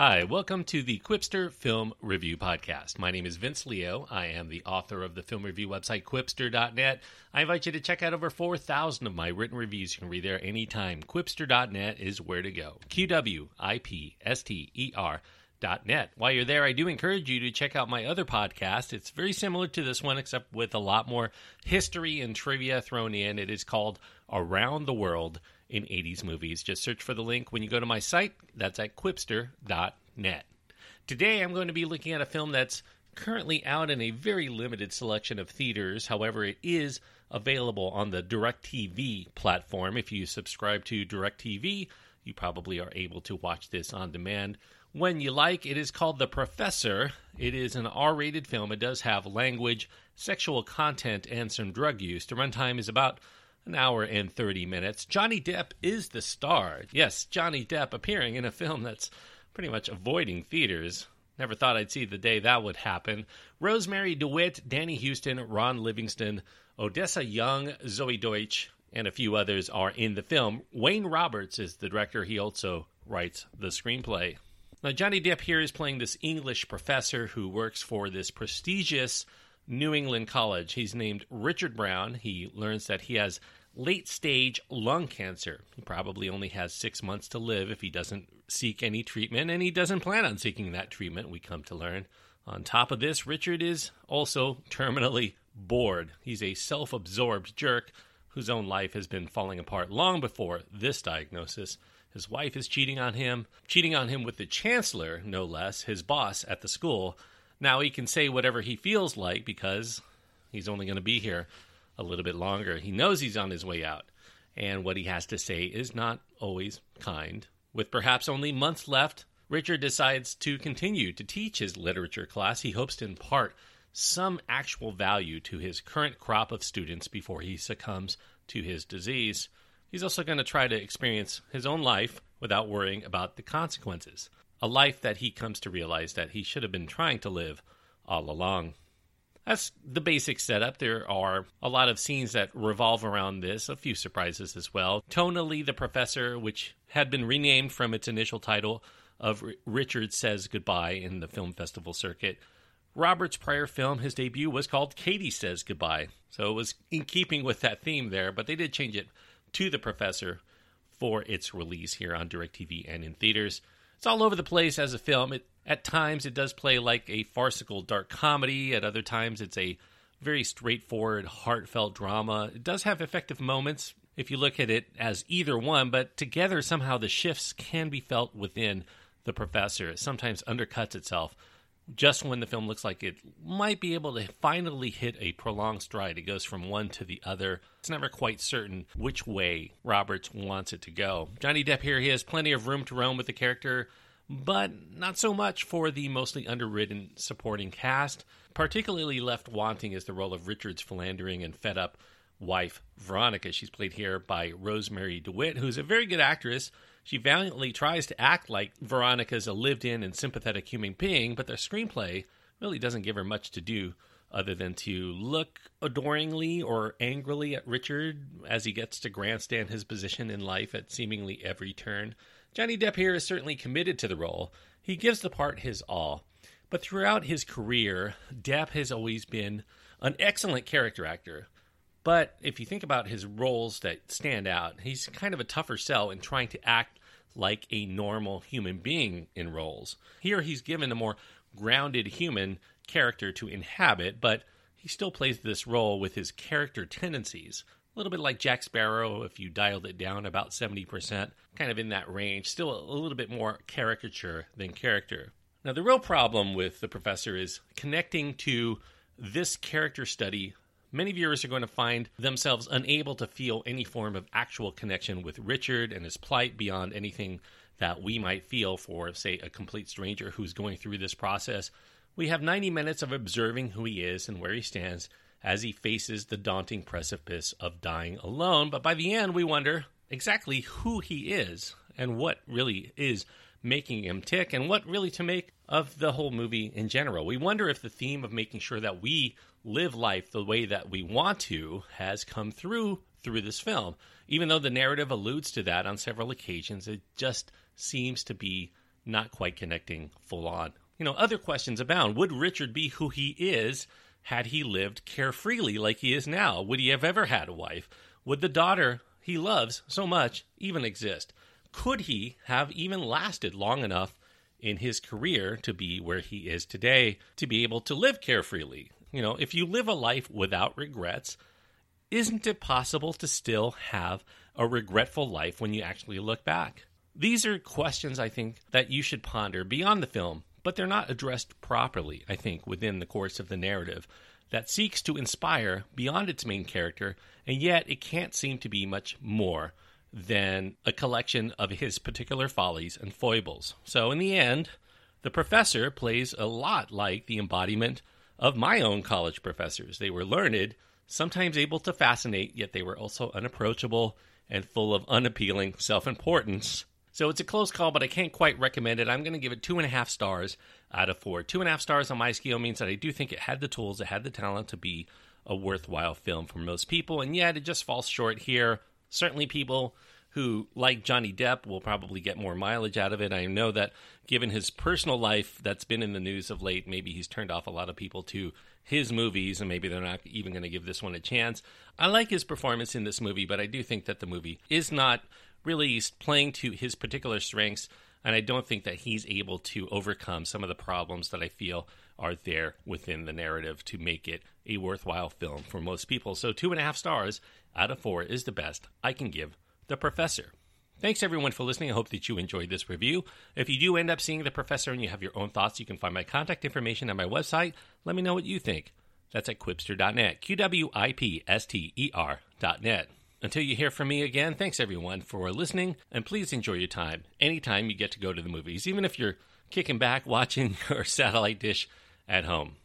Hi, welcome to the Qwipster Film Review Podcast. My name is Vince Leo. I am the author of the film review website qwipster.net. I invite you to check out over 4,000 of my written reviews. You can read there anytime. Qwipster.net is where to go. Q W I P S T E R. Net. While you're there, I do encourage you to check out my other podcast. It's very similar to this one, except with a lot more history and trivia thrown in. It is called Around the World in 80s movies. Just search for the link when you go to my site. That's at qwipster.net. Today I'm going to be looking at a film that's currently out in a very limited selection of theaters. However, it is available on the DirecTV platform. If you subscribe to DirecTV, you probably are able to watch this on demand when you like. It is called The Professor. It is an R rated film. It does have language, sexual content, and some drug use. The runtime is about an hour and 30 minutes. Johnny Depp is the star. Yes, Johnny Depp appearing in a film that's pretty much avoiding theaters. Never thought I'd see the day that would happen. Rosemarie DeWitt, Danny Huston, Ron Livingston, Odessa Young, Zoey Deutch, and a few others are in the film. Wayne Roberts is the director. He also writes the screenplay. Now, Johnny Depp here is playing this English professor who works for this prestigious New England college. He's named Richard Brown. He learns that he has late stage lung cancer. He probably only has six months to live if he doesn't seek any treatment, and he doesn't plan on seeking that treatment, we come to learn. On top of this, Richard is also terminally bored. He's a self absorbed jerk whose own life has been falling apart long before this diagnosis. His wife is cheating on him, cheating on him with the chancellor, no less, his boss at the school. Now he can say whatever he feels like because he's only going to be here a little bit longer. He knows he's on his way out, and what he has to say is not always kind. With perhaps only months left, Richard decides to continue to teach his literature class. He hopes to impart some actual value to his current crop of students before he succumbs to his disease. He's also going to try to experience his own life without worrying about the consequences. A life that he comes to realize that he should have been trying to live all along. That's the basic setup. There are a lot of scenes that revolve around this, a few surprises as well. Tonally, The Professor, which had been renamed from its initial title of Richard Says Goodbye in the film festival circuit. Robert's prior film, his debut, was called Katie Says Goodbye. So it was in keeping with that theme there, but they did change it to The Professor for its release here on DirecTV and in theaters. It's all over the place as a film. It at times, it does play like a farcical dark comedy. At other times, it's a very straightforward, heartfelt drama. It does have effective moments if you look at it as either one, but together, somehow the shifts can be felt within the professor. It sometimes undercuts itself just when the film looks like it might be able to finally hit a prolonged stride. It goes from one to the other. It's never quite certain which way Roberts wants it to go. Johnny Depp here, he has plenty of room to roam with the character but not so much for the mostly underwritten supporting cast. Particularly left wanting is the role of Richard's philandering and fed up wife, Veronica. She's played here by Rosemarie DeWitt, who's a very good actress. She valiantly tries to act like Veronica's a lived in and sympathetic human being, but the screenplay really doesn't give her much to do other than to look adoringly or angrily at Richard as he gets to grandstand his position in life at seemingly every turn. Johnny Depp here is certainly committed to the role. He gives the part his all. But throughout his career, Depp has always been an excellent character actor. But if you think about his roles that stand out, he's kind of a tougher sell in trying to act like a normal human being in roles. Here he's given a more grounded human character to inhabit, but he still plays this role with his character tendencies a little bit like Jack Sparrow if you dialed it down about 70%, kind of in that range. Still a little bit more caricature than character. Now, the real problem with the professor is connecting to this character study. Many viewers are going to find themselves unable to feel any form of actual connection with Richard and his plight beyond anything that we might feel for, say, a complete stranger who's going through this process. We have 90 minutes of observing who he is and where he stands as he faces the daunting precipice of dying alone. But by the end, we wonder exactly who he is and what really is making him tick and what really to make of the whole movie in general. We wonder if the theme of making sure that we live life the way that we want to has come through through this film. Even though the narrative alludes to that on several occasions, it just seems to be not quite connecting full on. You know, other questions abound. Would Richard be who he is had he lived carefreely like he is now? Would he have ever had a wife? Would the daughter he loves so much even exist? Could he have even lasted long enough in his career to be where he is today to be able to live carefreely? You know, if you live a life without regrets, isn't it possible to still have a regretful life when you actually look back? These are questions I think that you should ponder beyond the film, but they're not addressed properly, I think, within the course of the narrative that seeks to inspire beyond its main character, and yet it can't seem to be much more than a collection of his particular follies and foibles. So, in the end, the professor plays a lot like the embodiment of my own college professors. They were learned, sometimes able to fascinate, yet they were also unapproachable and full of unappealing self importance. So it's a close call, but I can't quite recommend it. I'm going to give it two and a half stars out of four. Two and a half stars on my scale means that I do think it had the tools, it had the talent to be a worthwhile film for most people, and yet it just falls short here. Certainly, people who like Johnny Depp will probably get more mileage out of it. I know that given his personal life that's been in the news of late, maybe he's turned off a lot of people to his movies, and maybe they're not even going to give this one a chance. I like his performance in this movie, but I do think that the movie is not really playing to his particular strengths, and I don't think that he's able to overcome some of the problems that I feel are there within the narrative to make it a worthwhile film for most people. So, two and a half stars out of four is the best I can give The Professor. Thanks everyone for listening. I hope that you enjoyed this review. If you do end up seeing The Professor and you have your own thoughts, you can find my contact information on my website. Let me know what you think. That's at qwipster.net. Q W I P S T E R.net. Until you hear from me again, thanks everyone for listening, and please enjoy your time anytime you get to go to the movies, even if you're kicking back watching your satellite dish at home.